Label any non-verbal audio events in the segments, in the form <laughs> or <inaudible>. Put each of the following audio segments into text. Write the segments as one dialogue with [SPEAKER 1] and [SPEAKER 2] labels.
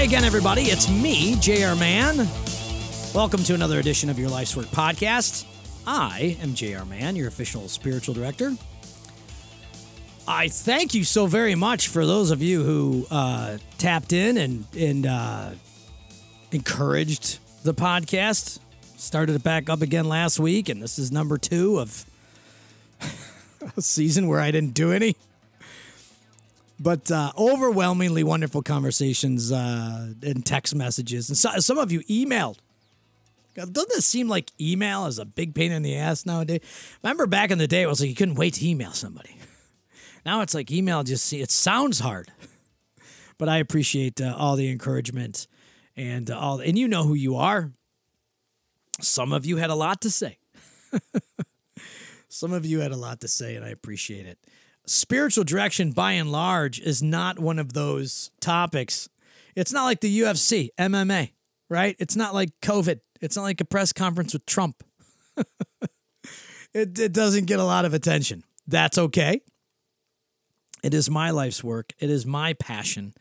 [SPEAKER 1] Hi again, everybody. It's me, JR Man. Welcome to another edition of your Life's Work podcast. I am JR Man, your official spiritual director. I thank you so very much for those of you who uh, tapped in and and uh, encouraged the podcast. Started it back up again last week, and this is number two of <laughs> a season where I didn't do any. But uh, overwhelmingly wonderful conversations uh, and text messages, and so, some of you emailed. God, Doesn't it seem like email is a big pain in the ass nowadays? Remember back in the day, it was like you couldn't wait to email somebody. <laughs> Now it's like email just see it sounds hard, but I appreciate uh, all the encouragement and uh, all. And you know who you are. Some of you had a lot to say. <laughs> Some of you had a lot to say, and I appreciate it. Spiritual direction, by and large, is not one of those topics. It's not like the UFC, MMA, right? It's not like COVID. It's not like a press conference with Trump. <laughs> it, it doesn't get a lot of attention. That's okay. It is my life's work. It is my passion,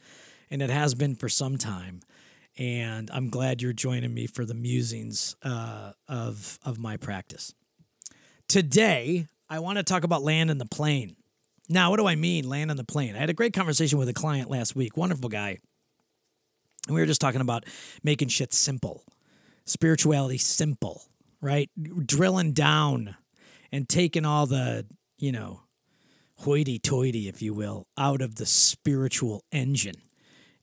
[SPEAKER 1] and it has been for some time. And I'm glad you're joining me for the musings uh, of of my practice. Today, I want to talk about land and the plane. Now, what do I mean, land on the plane? I had a great conversation with a client last week, wonderful guy. And we were just talking about making shit simple, spirituality simple, right? Drilling down and taking all the, you know, hoity toity, if you will, out of the spiritual engine.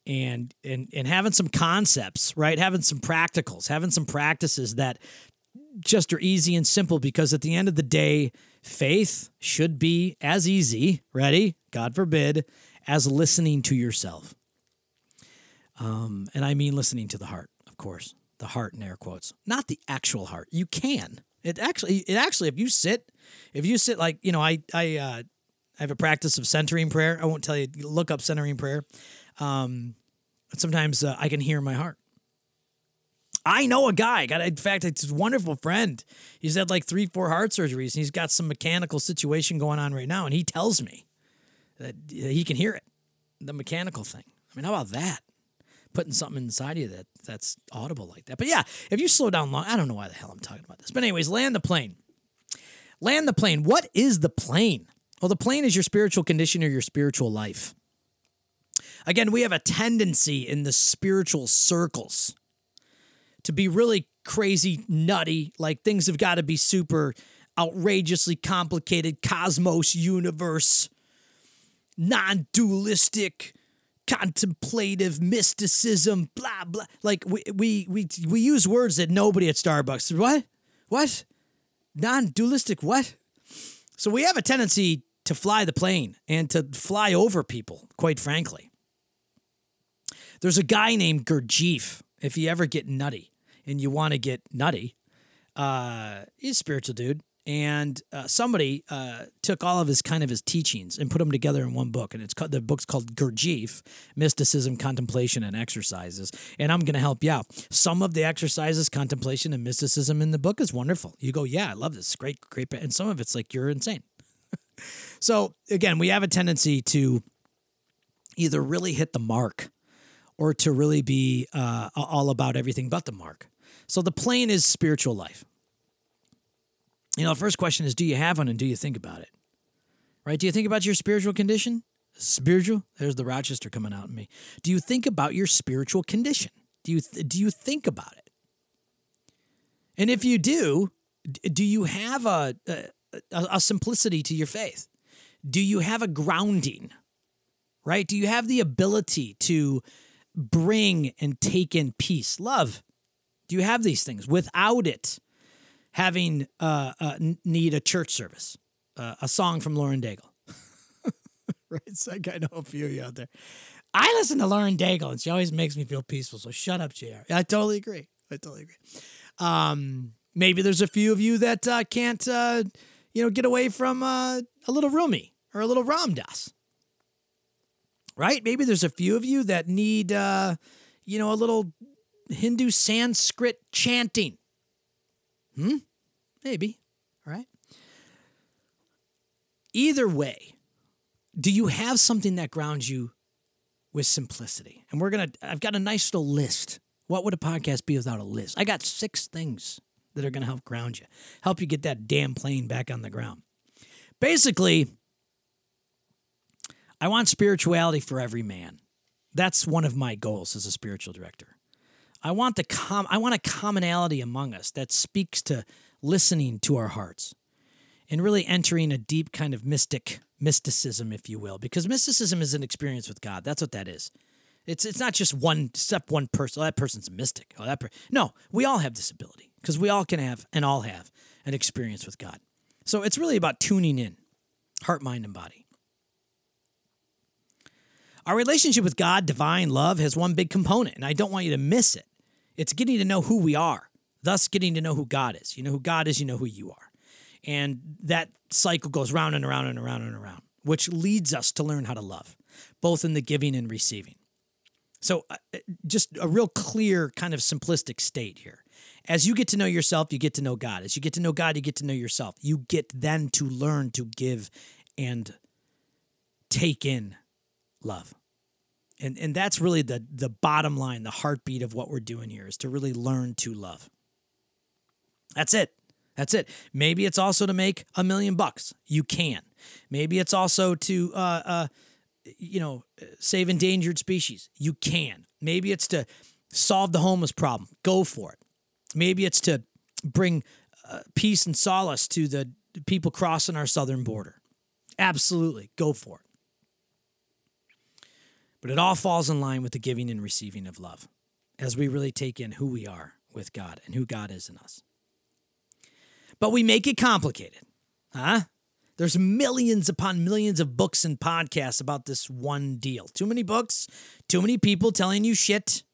[SPEAKER 1] And, and and having some concepts, right? Having some practicals, having some practices that just are easy and simple because at the end of the day, faith should be as easy, ready, God forbid, as listening to yourself. Um, and I mean listening to the heart, of course, the heart in air quotes, not the actual heart. You can. It actually, it actually, if you sit, if you sit like, you know, I, I, uh, I have a practice of centering prayer. I won't tell you, look up centering prayer. Um, sometimes uh, I can hear my heart. I know a guy. Got in fact, it's a wonderful friend. He's had like three, four heart surgeries, and he's got some mechanical situation going on right now. And he tells me that he can hear it, the mechanical thing. I mean, how about that? Putting something inside you that that's audible like that. But yeah, if you slow down long, I don't know why the hell I'm talking about this. But anyways, land the plane. Land the plane. What is the plane? Well, the plane is your spiritual condition or your spiritual life. Again, we have a tendency in the spiritual circles to be really crazy, nutty, like things have got to be super outrageously complicated, cosmos, universe, non dualistic, contemplative mysticism, blah, blah. Like we, we, we, we use words that nobody at Starbucks, what? What? Non dualistic, what? So we have a tendency to fly the plane and to fly over people, quite frankly. There's a guy named Gurdjieff. If you ever get nutty and you want to get nutty, uh, he's a spiritual dude. And uh, somebody uh, took all of his kind of his teachings and put them together in one book, and it's called, the book's called Gurdjieff: Mysticism, Contemplation, and Exercises. And I'm going to help you out. Some of the exercises, contemplation, and mysticism in the book is wonderful. You go, yeah, I love this, great, great. And some of it's like you're insane. <laughs> so again, we have a tendency to either really hit the mark or to really be uh, all about everything but the mark. So the plane is spiritual life. You know, the first question is do you have one and do you think about it? Right? Do you think about your spiritual condition? Spiritual? There's the Rochester coming out in me. Do you think about your spiritual condition? Do you th- do you think about it? And if you do, do you have a, a a simplicity to your faith? Do you have a grounding? Right? Do you have the ability to bring and take in peace, love? Do you have these things without it having uh, uh need a church service, uh, a song from Lauren Daigle? <laughs> right, so I know a few of you out there. I listen to Lauren Daigle, and she always makes me feel peaceful. So shut up, Jr. I totally agree. I totally agree. Um, maybe there's a few of you that uh, can't, uh, you know, get away from uh, a little Rumi or a little Ram Dass right? Maybe there's a few of you that need, uh, you know, a little Hindu Sanskrit chanting. Hmm? Maybe. All right. Either way, do you have something that grounds you with simplicity. And we're going to, I've got a nice little list. What would a podcast be without a list? I got six things that are going to help ground you, help you get that damn plane back on the ground. Basically, I want spirituality for every man. That's one of my goals as a spiritual director. I want the com- I want a commonality among us that speaks to listening to our hearts and really entering a deep kind of mystic mysticism, if you will, because mysticism is an experience with God. That's what that is. It's it's not just one step, one person. Oh, that person's a mystic. Oh, that per-. no, we all have this ability because we all can have and all have an experience with God. So it's really about tuning in, heart, mind, and body. Our relationship with God, divine love, has one big component, and I don't want you to miss it. It's getting to know who we are, thus getting to know who God is. You know who God is, you know who you are. And that cycle goes round and around and around and around, which leads us to learn how to love, both in the giving and receiving. So, uh, uh, just a real clear, kind of simplistic state here. As you get to know yourself, you get to know God. As you get to know God, you get to know yourself. You get then to learn to give and take in love. And and that's really the the bottom line, the heartbeat of what we're doing here is to really learn to love. That's it. That's it. Maybe it's also to make a million bucks. You can. Maybe it's also to uh, uh, you know save endangered species. You can. Maybe it's to solve the homeless problem. Go for it. Maybe it's to bring uh, peace and solace to the people crossing our southern border. Absolutely, go for it. But it all falls in line with the giving and receiving of love as we really take in who we are with God and who God is in us. But we make it complicated, huh? There's millions upon millions of books and podcasts about this one deal. Too many books, too many people telling you shit.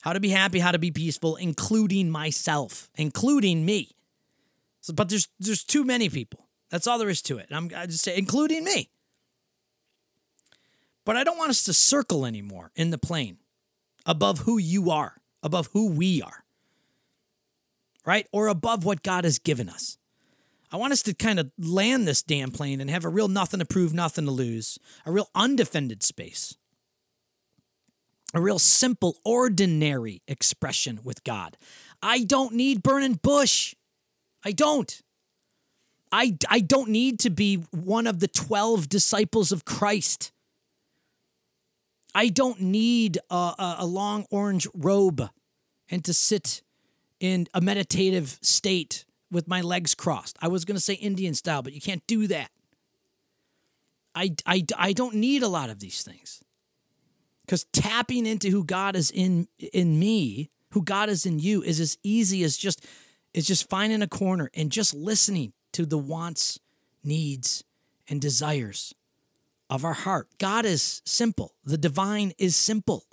[SPEAKER 1] How to be happy, how to be peaceful, including myself, including me. So, but there's there's too many people. That's all there is to it. And I'm I just say, including me. But I don't want us to circle anymore in the plane above who you are, above who we are, right? Or above what God has given us. I want us to kind of land this damn plane and have a real nothing to prove, nothing to lose, a real undefended space, a real simple, ordinary expression with God. I don't need burning bush. I don't. I, I don't need to be one of the 12 disciples of Christ. I don't need a, a, long orange robe and to sit in a meditative state with my legs crossed. I was going to say Indian style, but you can't do that. I, I, I don't need a lot of these things. Because tapping into who God is in in me, who God is in you, is as easy as just is just finding a corner and just listening to the wants, needs, and desires of our heart. God is simple, the divine is simple.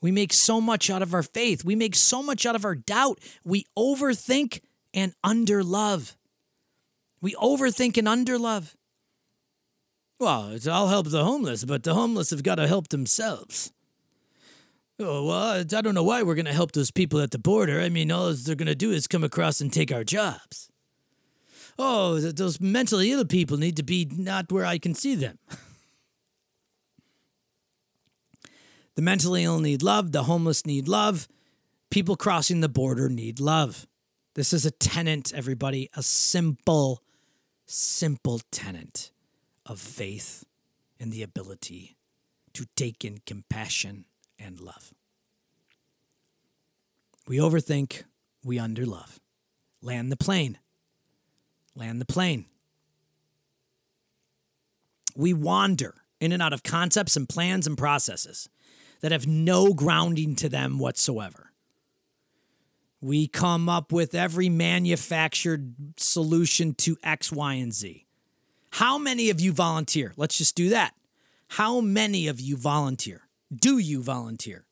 [SPEAKER 1] We make so much out of our faith, we make so much out of our doubt. We overthink and underlove. We overthink and underlove. Well, I'll help the homeless, but the homeless have got to help themselves. Oh, well, I don't know why we're going to help those people at the border. I mean, all they're going to do is come across and take our jobs oh, those mentally ill people need to be not where I can see them. <laughs> the mentally ill need love, the homeless need love, people crossing the border need love. This is a tenant, everybody, a simple, simple tenant of faith and the ability to take in compassion and love. We overthink, we underlove. Land the plane land the plane. We wander in and out of concepts and plans and processes that have no grounding to them whatsoever. We come up with every manufactured solution to X, Y, and Z. How many of you volunteer? Let's just do that. How many of you volunteer? Do you volunteer?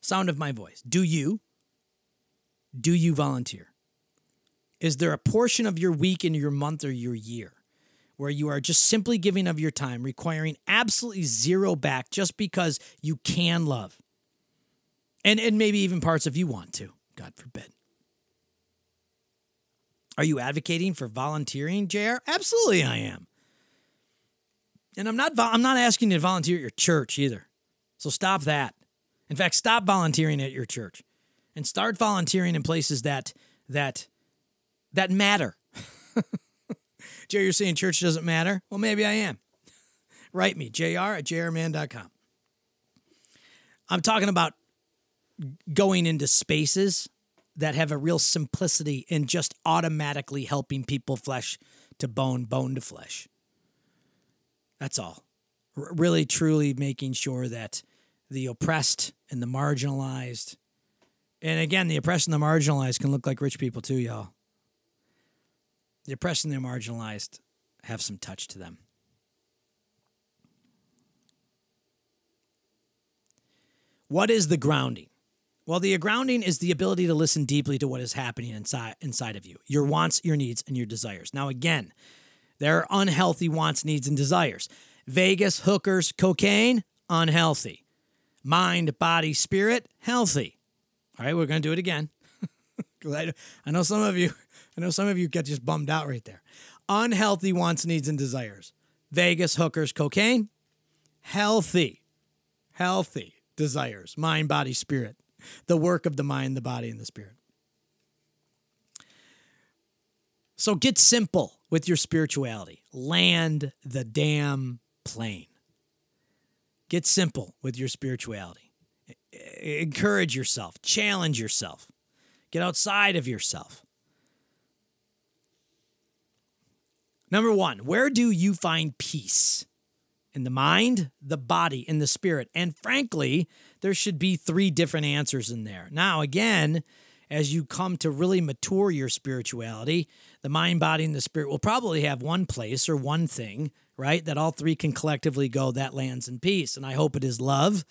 [SPEAKER 1] Sound of my voice. Do you? Do you volunteer? Is there a portion of your week and your month or your year where you are just simply giving of your time, requiring absolutely zero back just because you can love? And, and maybe even parts of you want to, God forbid. Are you advocating for volunteering, JR? Absolutely, I am. And I'm not I'm not asking you to volunteer at your church either. So stop that. In fact, stop volunteering at your church and start volunteering in places that that that matter. <laughs> Jerry, you're saying church doesn't matter? Well, maybe I am. Write me, jr at jrman.com. I'm talking about going into spaces that have a real simplicity in just automatically helping people flesh to bone, bone to flesh. That's all. R- really, truly making sure that the oppressed and the marginalized, and again, the oppressed and the marginalized can look like rich people too, y'all. The oppressed and the marginalized have some touch to them. What is the grounding? Well, the grounding is the ability to listen deeply to what is happening inside inside of you, your wants, your needs, and your desires. Now, again, there are unhealthy wants, needs, and desires. Vegas, hookers, cocaine, unhealthy. Mind, body, spirit, healthy. All right, we're going to do it again. <laughs> I know some of you, I know some of you get just bummed out right there. Unhealthy wants, needs, and desires. Vegas, hookers, cocaine, healthy, healthy desires, mind, body, spirit the work of the mind, the body, and the spirit. So get simple with your spirituality. Land the damn plane. Get simple with your spirituality. Encourage yourself, challenge yourself, get outside of yourself. Number one, where do you find peace? In the mind, the body, and the spirit. And frankly, there should be three different answers in there. Now, again, as you come to really mature your spirituality, the mind, body, and the spirit will probably have one place or one thing, right? That all three can collectively go, that lands in peace. And I hope it is love.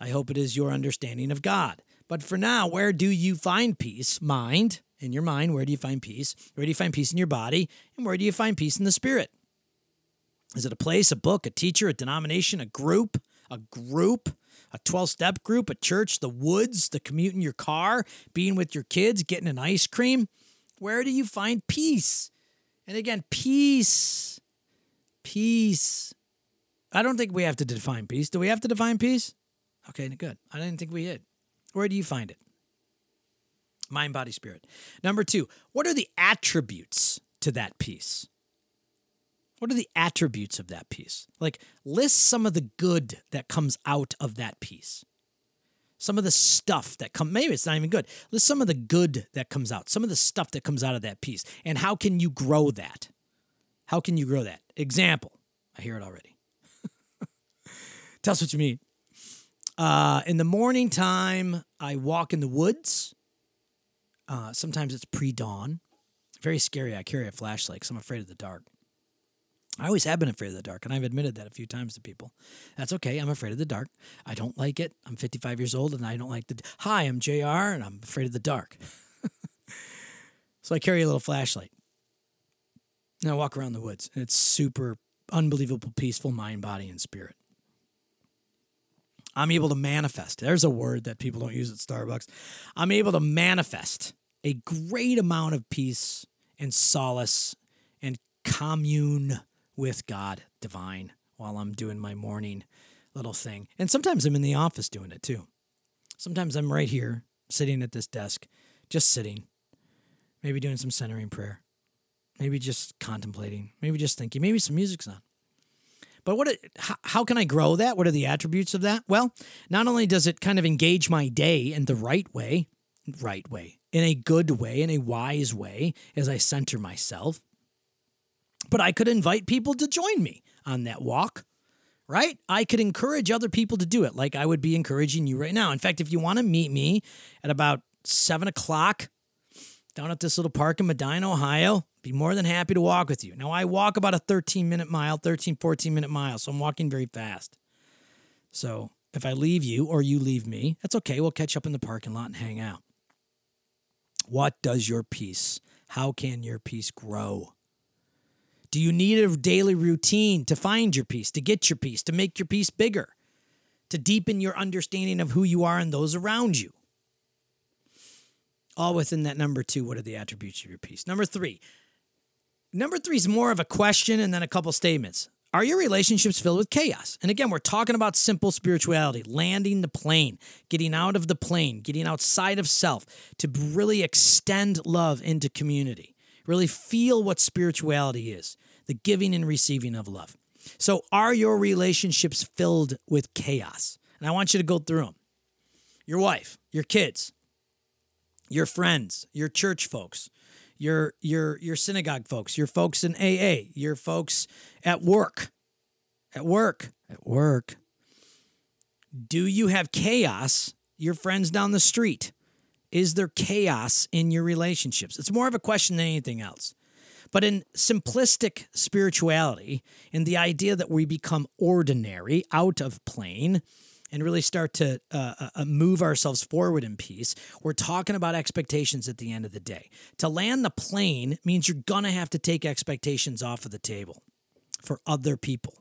[SPEAKER 1] I hope it is your understanding of God. But for now, where do you find peace? Mind, in your mind, where do you find peace? Where do you find peace in your body? And where do you find peace in the spirit? Is it a place, a book, a teacher, a denomination, a group, a group? a 12 step group, a church, the woods, the commute in your car, being with your kids, getting an ice cream. Where do you find peace? And again, peace. Peace. I don't think we have to define peace. Do we have to define peace? Okay, good. I didn't think we did. Where do you find it? Mind, body, spirit. Number two, what are the attributes to that peace? What are the attributes of that peace? Like, list some of the good that comes out of that peace. Some of the stuff that come, maybe it's not even good. List some of the good that comes out, some of the stuff that comes out of that peace. And how can you grow that? How can you grow that? Example, I hear it already. <laughs> Tell us what you mean. Uh, in the morning time, I walk in the woods. Uh, sometimes it's pre dawn. Very scary. I carry a flashlight because I'm afraid of the dark. I always have been afraid of the dark, and I've admitted that a few times to people. That's okay. I'm afraid of the dark. I don't like it. I'm 55 years old, and I don't like the. Hi, I'm JR, and I'm afraid of the dark. <laughs> so I carry a little flashlight. And I walk around the woods, and it's super unbelievable, peaceful mind, body, and spirit. I'm able to manifest. There's a word that people don't use at Starbucks. I'm able to manifest a great amount of peace and solace and commune with God divine while I'm doing my morning little thing. And sometimes I'm in the office doing it too. Sometimes I'm right here sitting at this desk, just sitting, maybe doing some centering prayer, maybe just contemplating, maybe just thinking, maybe some music's on. But what? How, how can I grow that? What are the attributes of that? Well, not only does it kind of engage my day in the right way, right way, in a good way, in a wise way, as I center myself, but I could invite people to join me on that walk, right? I could encourage other people to do it like I would be encouraging you right now. In fact, if you want to meet me at about seven o'clock down at this little park in Medina, Ohio, be more than happy to walk with you. Now, I walk about a 13 minute mile, 13, 14 minute mile, so I'm walking very fast. So if I leave you or you leave me, that's okay. We'll catch up in the parking lot and hang out. What does your peace? How can your peace grow? Do you need a daily routine to find your peace, to get your peace, to make your peace bigger, to deepen your understanding of who you are and those around you? All within that number two, what are the attributes of your peace? Number three. Number three is more of a question and then a couple statements. Are your relationships filled with chaos? And again, we're talking about simple spirituality, landing the plane, getting out of the plane, getting outside of self to really extend love into community, really feel what spirituality is the giving and receiving of love. So, are your relationships filled with chaos? And I want you to go through them. Your wife, your kids, your friends, your church folks, your your your synagogue folks, your folks in AA, your folks at work. At work. At work. Do you have chaos? Your friends down the street. Is there chaos in your relationships? It's more of a question than anything else. But in simplistic spirituality, in the idea that we become ordinary, out of plane, and really start to uh, uh, uh, move ourselves forward in peace, we're talking about expectations at the end of the day. To land the plane means you're going to have to take expectations off of the table for other people.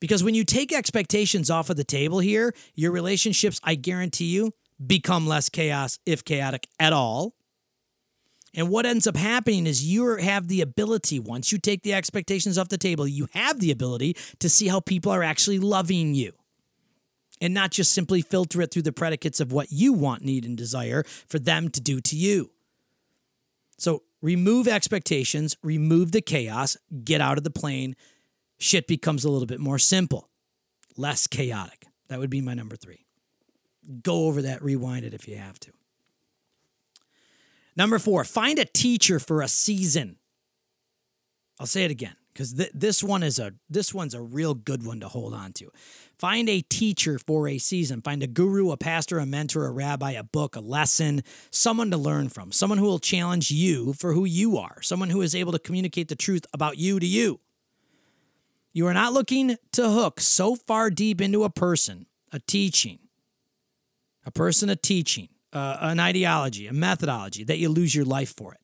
[SPEAKER 1] Because when you take expectations off of the table here, your relationships, I guarantee you, become less chaos, if chaotic at all. And what ends up happening is you have the ability, once you take the expectations off the table, you have the ability to see how people are actually loving you. And not just simply filter it through the predicates of what you want, need, and desire for them to do to you. So remove expectations, remove the chaos, get out of the plane. Shit becomes a little bit more simple, less chaotic. That would be my number three. Go over that, rewind it if you have to. Number four, find a teacher for a season. I'll say it again because th- this one is a this one's a real good one to hold on to. Find a teacher for a season. Find a guru, a pastor, a mentor, a rabbi, a book, a lesson, someone to learn from, someone who will challenge you for who you are, someone who is able to communicate the truth about you to you. You are not looking to hook so far deep into a person, a teaching, a person, a teaching, uh, an ideology, a methodology that you lose your life for it.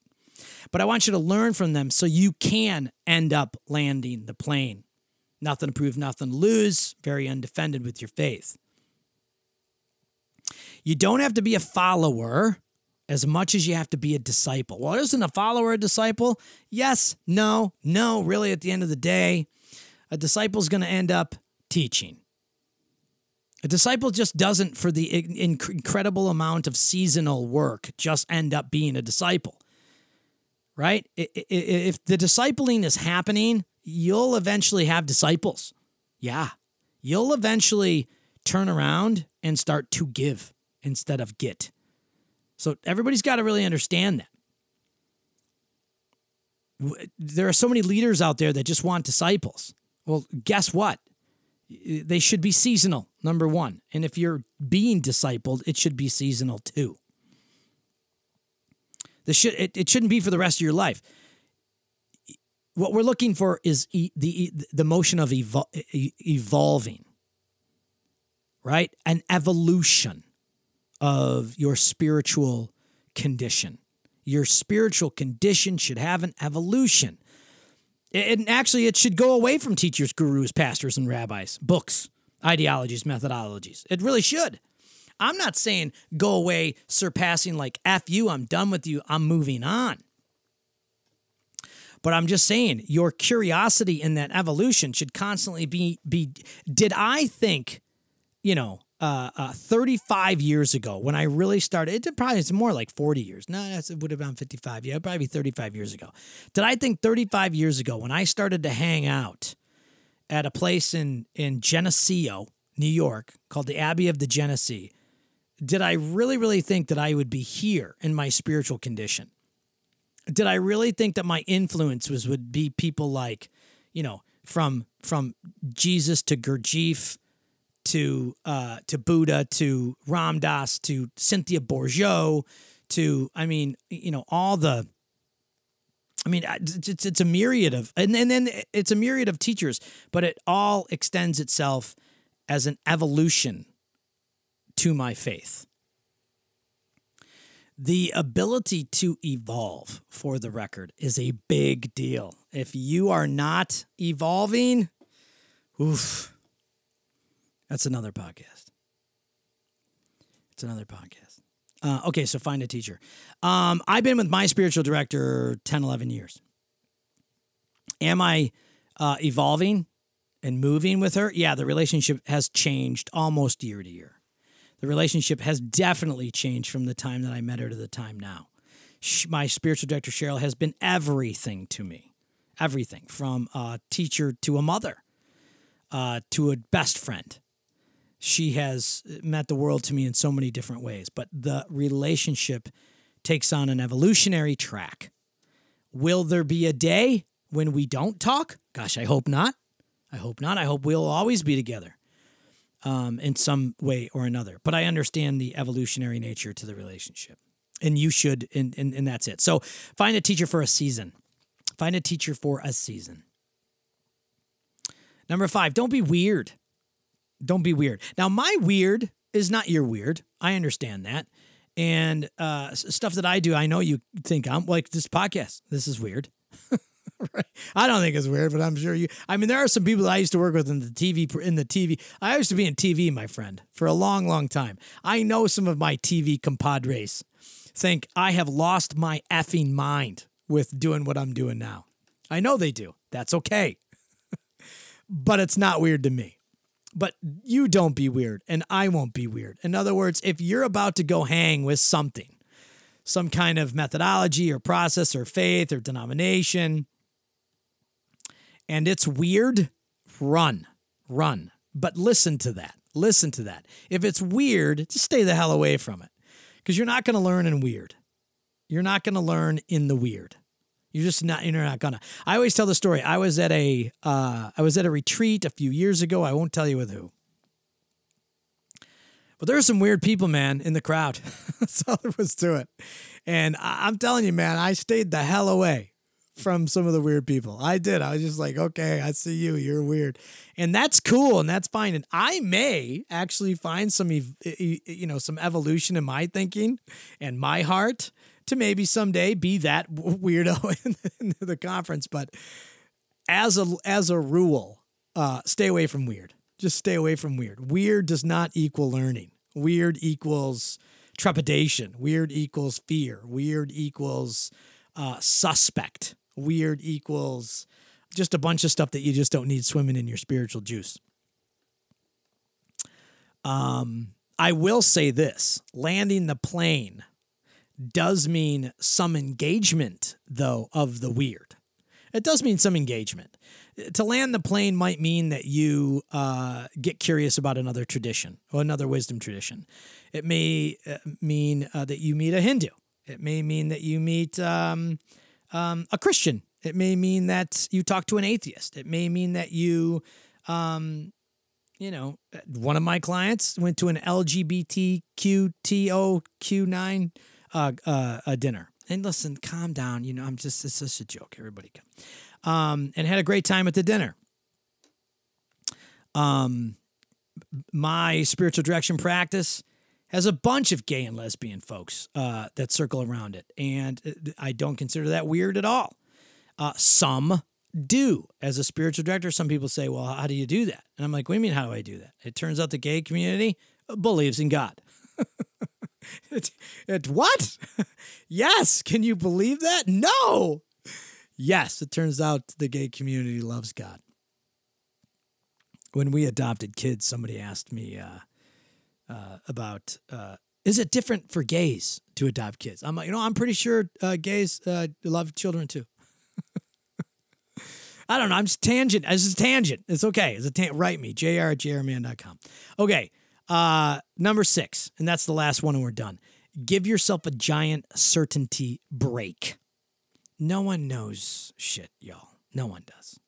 [SPEAKER 1] But I want you to learn from them so you can end up landing the plane. Nothing to prove, nothing to lose, very undefended with your faith. You don't have to be a follower as much as you have to be a disciple. Well, isn't a follower a disciple? Yes, no, no, really, at the end of the day, a disciple is going to end up teaching. A disciple just doesn't, for the incredible amount of seasonal work, just end up being a disciple, right? If the discipling is happening, you'll eventually have disciples. Yeah. You'll eventually turn around and start to give instead of get. So everybody's got to really understand that. There are so many leaders out there that just want disciples. Well, guess what? They should be seasonal, number one. And if you're being discipled, it should be seasonal too. This should, it, it shouldn't be for the rest of your life. What we're looking for is e- the, the motion of evol- evolving, right? An evolution of your spiritual condition. Your spiritual condition should have an evolution. And actually, it should go away from teachers, gurus, pastors, and rabbis, books, ideologies, methodologies. It really should. I'm not saying go away surpassing like F you, I'm done with you, I'm moving on. But I'm just saying your curiosity in that evolution should constantly be be did I think, you know, uh, uh, 35 years ago when I really started. It probably it's more like 40 years. No, it would have been 55. Yeah, probably 35 years ago. Did I think 35 years ago when I started to hang out at a place in in Geneseo, New York, called the Abbey of the Genesee? Did I really, really think that I would be here in my spiritual condition? Did I really think that my influence was would be people like, you know, from from Jesus to Gurdjieff to uh, to Buddha to Ram Dass to Cynthia Bourgeault to I mean you know all the I mean it's, it's a myriad of and, and then it's a myriad of teachers but it all extends itself as an evolution to my faith. The ability to evolve, for the record, is a big deal. If you are not evolving, oof, that's another podcast. It's another podcast. Uh, okay, so find a teacher. Um, I've been with my spiritual director 10, 11 years. Am I uh, evolving and moving with her, yeah, the relationship has changed almost year to year. The relationship has definitely changed from the time that I met her to the time now. She, my spiritual director, Cheryl, has been everything to me. Everything from a teacher to a mother uh, to a best friend. She has meant the world to me in so many different ways, but the relationship takes on an evolutionary track. Will there be a day when we don't talk? Gosh, I hope not. I hope not. I hope we'll always be together um, in some way or another. But I understand the evolutionary nature to the relationship. And you should, and, and, and that's it. So find a teacher for a season. Find a teacher for a season. Number five, don't be weird. Don't be weird. Now, my weird is not your weird. I understand that. And uh, stuff that I do, I know you think I'm like this podcast. This is weird. <laughs> <laughs> right. I don't think it's weird, but I'm sure you. I mean, there are some people that I used to work with in the TV. In the TV, I used to be in TV, my friend, for a long, long time. I know some of my TV compadres think I have lost my effing mind with doing what I'm doing now. I know they do. That's okay <laughs> but it's not weird to me. But you don't be weird, and I won't be weird. In other words, if you're about to go hang with something, some kind of methodology or process or faith or denomination, and it's weird, run, run. But listen to that. Listen to that. If it's weird, just stay the hell away from it because you're not going to learn in weird. You're not going to learn in the weird. You're just not. You're not gonna. I always tell the story. I was at a. Uh, I was at a retreat a few years ago. I won't tell you with who. But there were some weird people, man, in the crowd. <laughs> That's all there was to it. And I, I'm telling you, man, I stayed the hell away from some of the weird people. I did. I was just like, okay, I see you. You're weird, and that's cool, and that's fine. And I may actually find some, you know, some evolution in my thinking and my heart to maybe someday be that weirdo <laughs> in the conference. But as a as a rule, uh, stay away from weird. Just stay away from weird. Weird does not equal learning. Weird equals trepidation. Weird equals fear. Weird equals uh, suspect. Weird equals just a bunch of stuff that you just don't need swimming in your spiritual juice. Um, I will say this landing the plane does mean some engagement, though, of the weird. It does mean some engagement. To land the plane might mean that you uh, get curious about another tradition or another wisdom tradition. It may uh, mean uh, that you meet a Hindu. It may mean that you meet um, um, a Christian. It may mean that you talk to an atheist. It may mean that you, um, you know, one of my clients went to an LGBTQTOQ9 uh, uh, a dinner. And listen, calm down. You know, I'm just, it's just a joke. Everybody come. Um, and had a great time at the dinner. Um, my spiritual direction practice has a bunch of gay and lesbian folks uh, that circle around it. And uh, I don't consider that weird at all. Uh, some do. As a spiritual director, some people say, well, how do you do that? And I'm like, what do you mean, how do I do that? It turns out the gay community believes in God. <laughs> it, it, what? <laughs> yes. Can you believe that? No. Yes, it turns out the gay community loves God. When we adopted kids, somebody asked me uh, uh, about uh, is it different for gays to adopt kids? I'm like, you know, I'm pretty sure uh, gays uh, love children too. <laughs> I don't know. I'm just tangent. This is tangent. It's okay. It's a tan- write me, jr at jrman.com. Okay. Uh, number six, and that's the last one, and we're done. Give yourself a giant certainty break. No one knows shit, y'all. No one does.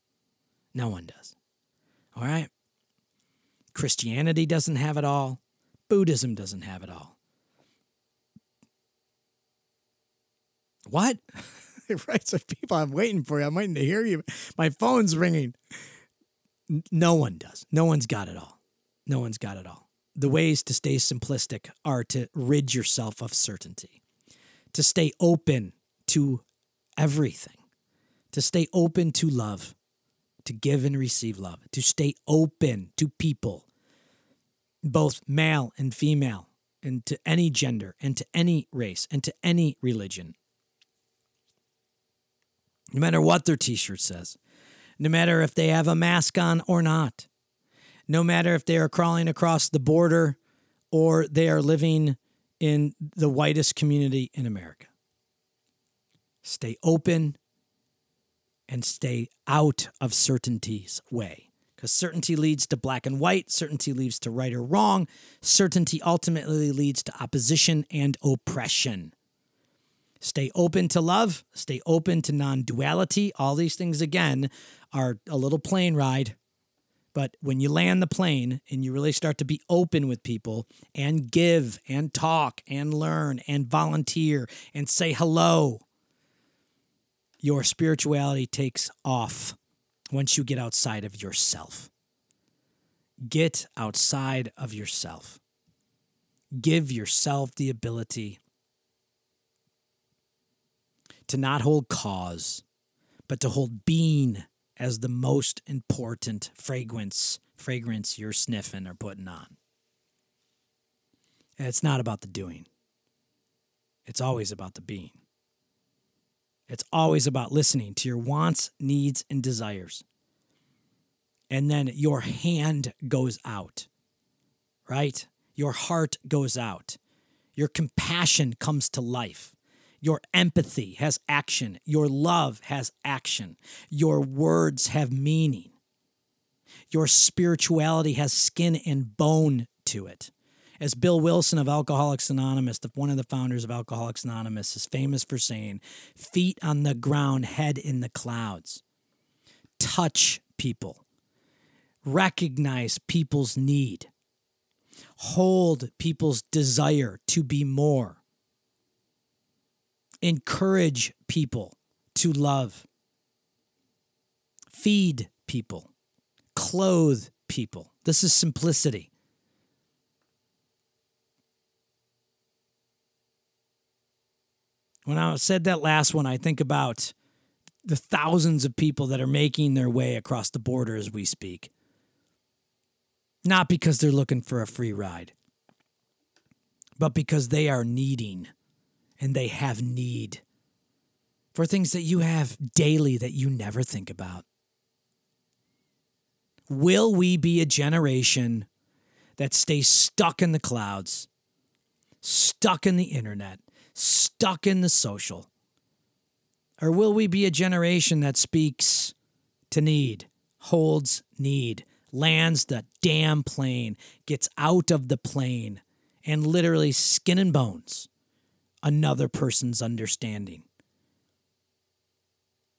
[SPEAKER 1] No one does. All right? Christianity doesn't have it all. Buddhism doesn't have it all. What? <laughs> right, so people, I'm waiting for you. I'm waiting to hear you. My phone's ringing. No one does. No one's got it all. No one's got it all the ways to stay simplistic are to rid yourself of certainty, to stay open to everything, to stay open to love, to give and receive love, to stay open to people, both male and female, and to any gender, and to any race, and to any religion. No matter what their t shirt says, no matter if they have a mask on or not, no matter if they are crawling across the border or they are living in the whitest community in America. Stay open and stay out of certainty's way. Because certainty leads to black and white, certainty leads to right or wrong, certainty ultimately leads to opposition and oppression. Stay open to love, stay open to non duality. All these things, again, are a little plane ride. But when you land the plane and you really start to be open with people and give and talk and learn and volunteer and say hello, your spirituality takes off once you get outside of yourself. Get outside of yourself. Give yourself the ability to not hold cause, but to hold being as the most important fragrance fragrance you're sniffing or putting on. And it's not about the doing. It's always about the being. It's always about listening to your wants, needs, and desires. And then your hand goes out, right? Your heart goes out. Your compassion comes to life. Your empathy has action. Your love has action. Your words have meaning. Your spirituality has skin and bone to it. As Bill Wilson of Alcoholics Anonymous, the, one of the founders of Alcoholics Anonymous, is famous for saying, feet on the ground, head in the clouds. Touch people, recognize people's need, hold people's desire to be more encourage people to love, feed people, clothe people. This is simplicity. When I said that last one, I think about the thousands of people that are making their way across the border as we speak. Not because they're looking for a free ride, but because they are needing and they have need for things that you have daily that you never think about. Will we be a generation that stays stuck in the clouds, stuck in the internet, stuck in the social? Or will we be a generation that speaks to need, holds need, lands the damn plane, gets out of the plane, and literally skin and bones another person's understanding.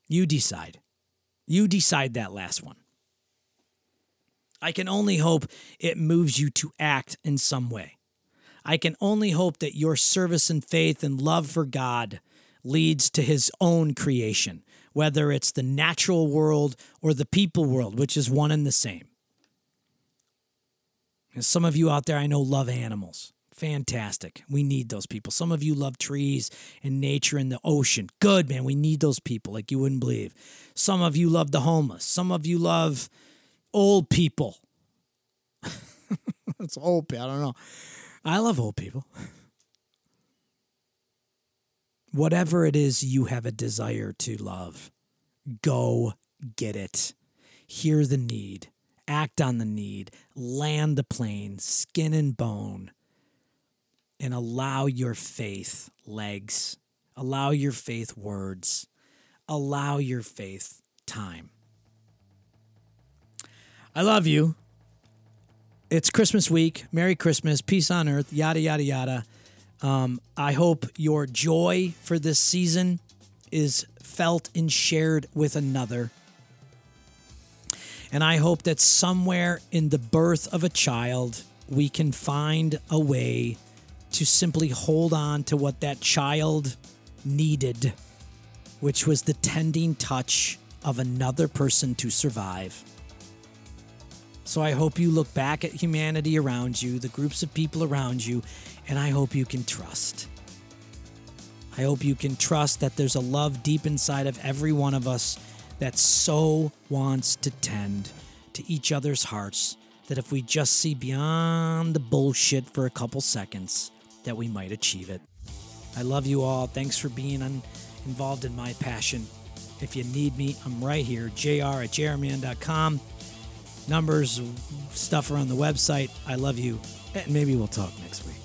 [SPEAKER 1] You decide. You decide that last one. I can only hope it moves you to act in some way. I can only hope that your service and faith and love for God leads to his own creation, whether it's the natural world or the people world, which is one and the same. And some of you out there I know love animals. Fantastic. We need those people. Some of you love trees and nature and the ocean. Good, man. We need those people like you wouldn't believe. Some of you love the homeless. Some of you love old people. <laughs> That's old. I don't know. I love old people. Whatever it is you have a desire to love, go get it. Hear the need, act on the need, land the plane, skin and bone and allow your faith legs, allow your faith words, allow your faith time. I love you. It's Christmas week. Merry Christmas. Peace on earth. Yada, yada, yada. Um, I hope your joy for this season is felt and shared with another. And I hope that somewhere in the birth of a child, we can find a way to simply hold on to what that child needed, which was the tending touch of another person to survive. So I hope you look back at humanity around you, the groups of people around you, and I hope you can trust. I hope you can trust that there's a love deep inside of every one of us that so wants to tend to each other's hearts that if we just see beyond the bullshit for a couple seconds, that we might achieve it. I love you all. Thanks for being un- involved in my passion. If you need me, I'm right here. jr at jrman.com. Numbers, stuff around the website. I love you. And maybe we'll talk next week.